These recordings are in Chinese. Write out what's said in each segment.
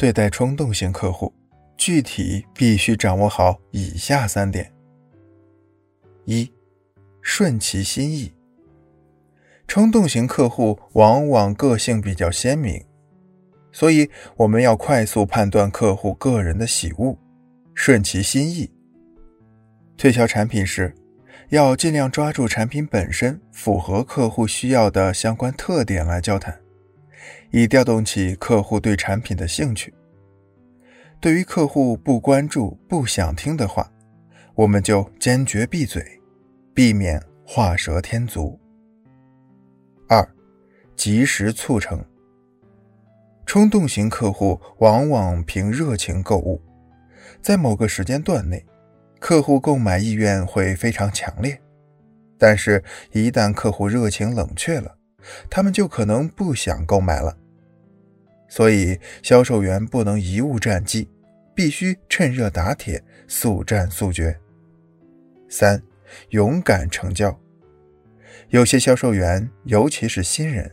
对待冲动型客户，具体必须掌握好以下三点：一、顺其心意。冲动型客户往往个性比较鲜明，所以我们要快速判断客户个人的喜恶，顺其心意。推销产品时，要尽量抓住产品本身符合客户需要的相关特点来交谈。以调动起客户对产品的兴趣。对于客户不关注、不想听的话，我们就坚决闭嘴，避免画蛇添足。二，及时促成。冲动型客户往往凭热情购物，在某个时间段内，客户购买意愿会非常强烈，但是，一旦客户热情冷却了，他们就可能不想购买了，所以销售员不能贻误战机，必须趁热打铁，速战速决。三、勇敢成交。有些销售员，尤其是新人，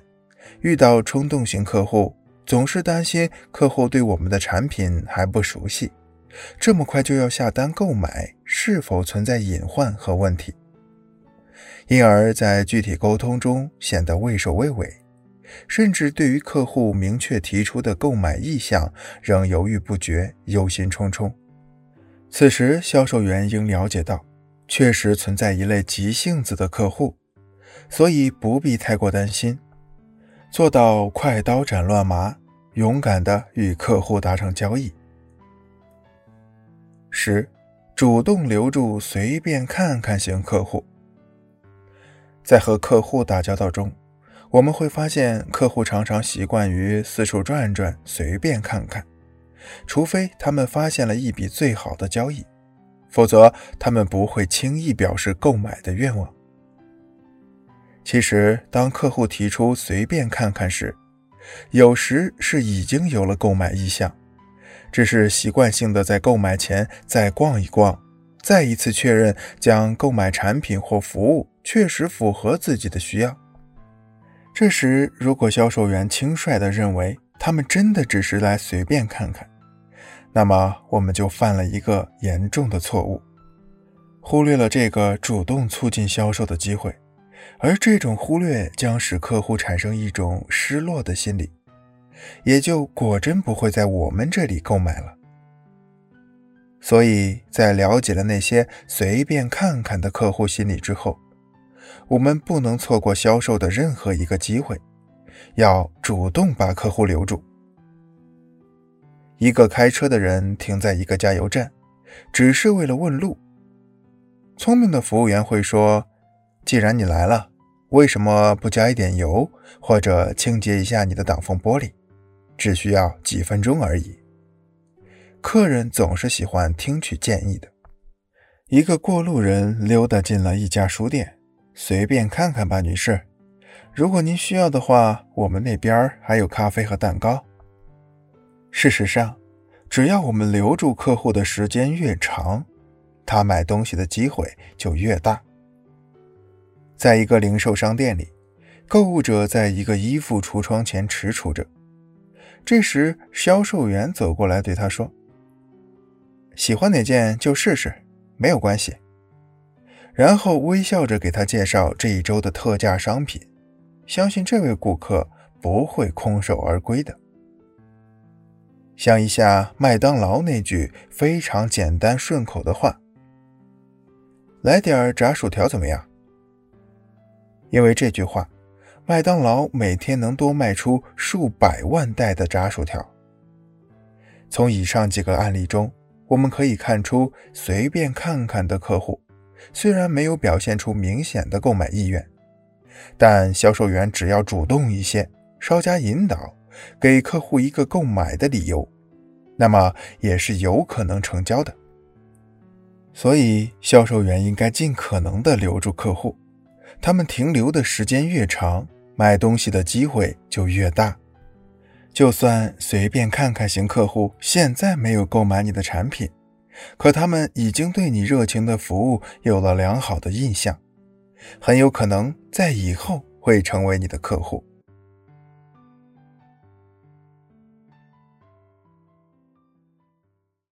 遇到冲动型客户，总是担心客户对我们的产品还不熟悉，这么快就要下单购买，是否存在隐患和问题？因而，在具体沟通中显得畏首畏尾，甚至对于客户明确提出的购买意向仍犹豫不决、忧心忡忡。此时，销售员应了解到，确实存在一类急性子的客户，所以不必太过担心，做到快刀斩乱麻，勇敢地与客户达成交易。十，主动留住随便看看型客户。在和客户打交道中，我们会发现客户常常习惯于四处转转，随便看看，除非他们发现了一笔最好的交易，否则他们不会轻易表示购买的愿望。其实，当客户提出随便看看时，有时是已经有了购买意向，只是习惯性的在购买前再逛一逛。再一次确认，将购买产品或服务确实符合自己的需要。这时，如果销售员轻率地认为他们真的只是来随便看看，那么我们就犯了一个严重的错误，忽略了这个主动促进销售的机会，而这种忽略将使客户产生一种失落的心理，也就果真不会在我们这里购买了。所以在了解了那些随便看看的客户心理之后，我们不能错过销售的任何一个机会，要主动把客户留住。一个开车的人停在一个加油站，只是为了问路。聪明的服务员会说：“既然你来了，为什么不加一点油，或者清洁一下你的挡风玻璃？只需要几分钟而已。”客人总是喜欢听取建议的。一个过路人溜达进了一家书店，随便看看吧，女士。如果您需要的话，我们那边还有咖啡和蛋糕。事实上，只要我们留住客户的时间越长，他买东西的机会就越大。在一个零售商店里，购物者在一个衣服橱窗前踟蹰着。这时，销售员走过来对他说。喜欢哪件就试试，没有关系。然后微笑着给他介绍这一周的特价商品，相信这位顾客不会空手而归的。想一下麦当劳那句非常简单顺口的话：“来点炸薯条怎么样？”因为这句话，麦当劳每天能多卖出数百万袋的炸薯条。从以上几个案例中。我们可以看出，随便看看的客户，虽然没有表现出明显的购买意愿，但销售员只要主动一些，稍加引导，给客户一个购买的理由，那么也是有可能成交的。所以，销售员应该尽可能的留住客户，他们停留的时间越长，买东西的机会就越大。就算随便看看型客户现在没有购买你的产品，可他们已经对你热情的服务有了良好的印象，很有可能在以后会成为你的客户。